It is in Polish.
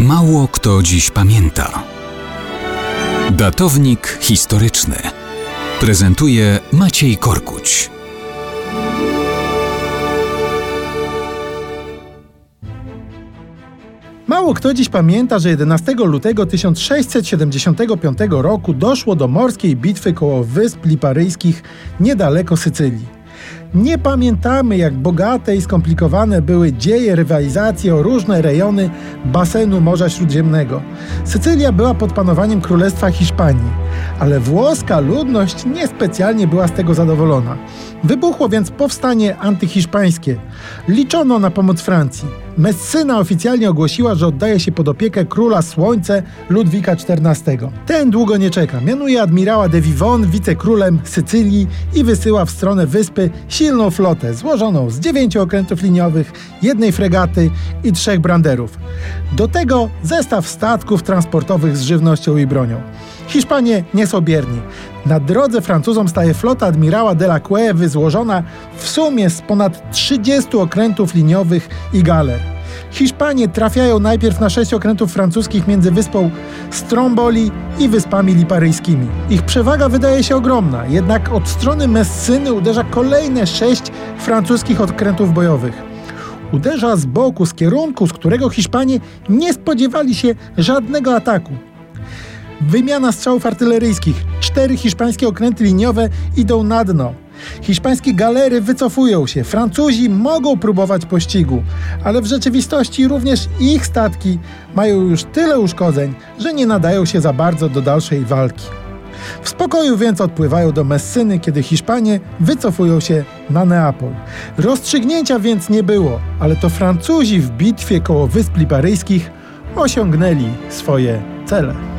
Mało kto dziś pamięta. Datownik historyczny prezentuje Maciej Korkuć. Mało kto dziś pamięta, że 11 lutego 1675 roku doszło do morskiej bitwy koło Wysp Liparyjskich niedaleko Sycylii. Nie pamiętamy, jak bogate i skomplikowane były dzieje rywalizacji o różne rejony basenu Morza Śródziemnego. Sycylia była pod panowaniem Królestwa Hiszpanii, ale włoska ludność niespecjalnie była z tego zadowolona. Wybuchło więc powstanie antyhiszpańskie. Liczono na pomoc Francji. Messyna oficjalnie ogłosiła, że oddaje się pod opiekę króla Słońce Ludwika XIV. Ten długo nie czeka. Mianuje admirała de Vivon wicekrólem Sycylii i wysyła w stronę wyspy silną flotę złożoną z dziewięciu okrętów liniowych, jednej fregaty i trzech branderów. Do tego zestaw statków transportowych z żywnością i bronią. Hiszpanie nie są bierni. Na drodze Francuzom staje flota admirała de la Cueve złożona w sumie z ponad 30 okrętów liniowych i galer. Hiszpanie trafiają najpierw na sześć okrętów francuskich między wyspą Stromboli i wyspami liparyjskimi. Ich przewaga wydaje się ogromna, jednak od strony Messyny uderza kolejne sześć francuskich okrętów bojowych. Uderza z boku, z kierunku, z którego Hiszpanie nie spodziewali się żadnego ataku. Wymiana strzałów artyleryjskich. Cztery hiszpańskie okręty liniowe idą na dno. Hiszpańskie galery wycofują się. Francuzi mogą próbować pościgu, ale w rzeczywistości również ich statki mają już tyle uszkodzeń, że nie nadają się za bardzo do dalszej walki. W spokoju więc odpływają do Messyny, kiedy Hiszpanie wycofują się na Neapol. Rozstrzygnięcia więc nie było, ale to Francuzi w bitwie koło Wysp Liparyjskich osiągnęli swoje cele.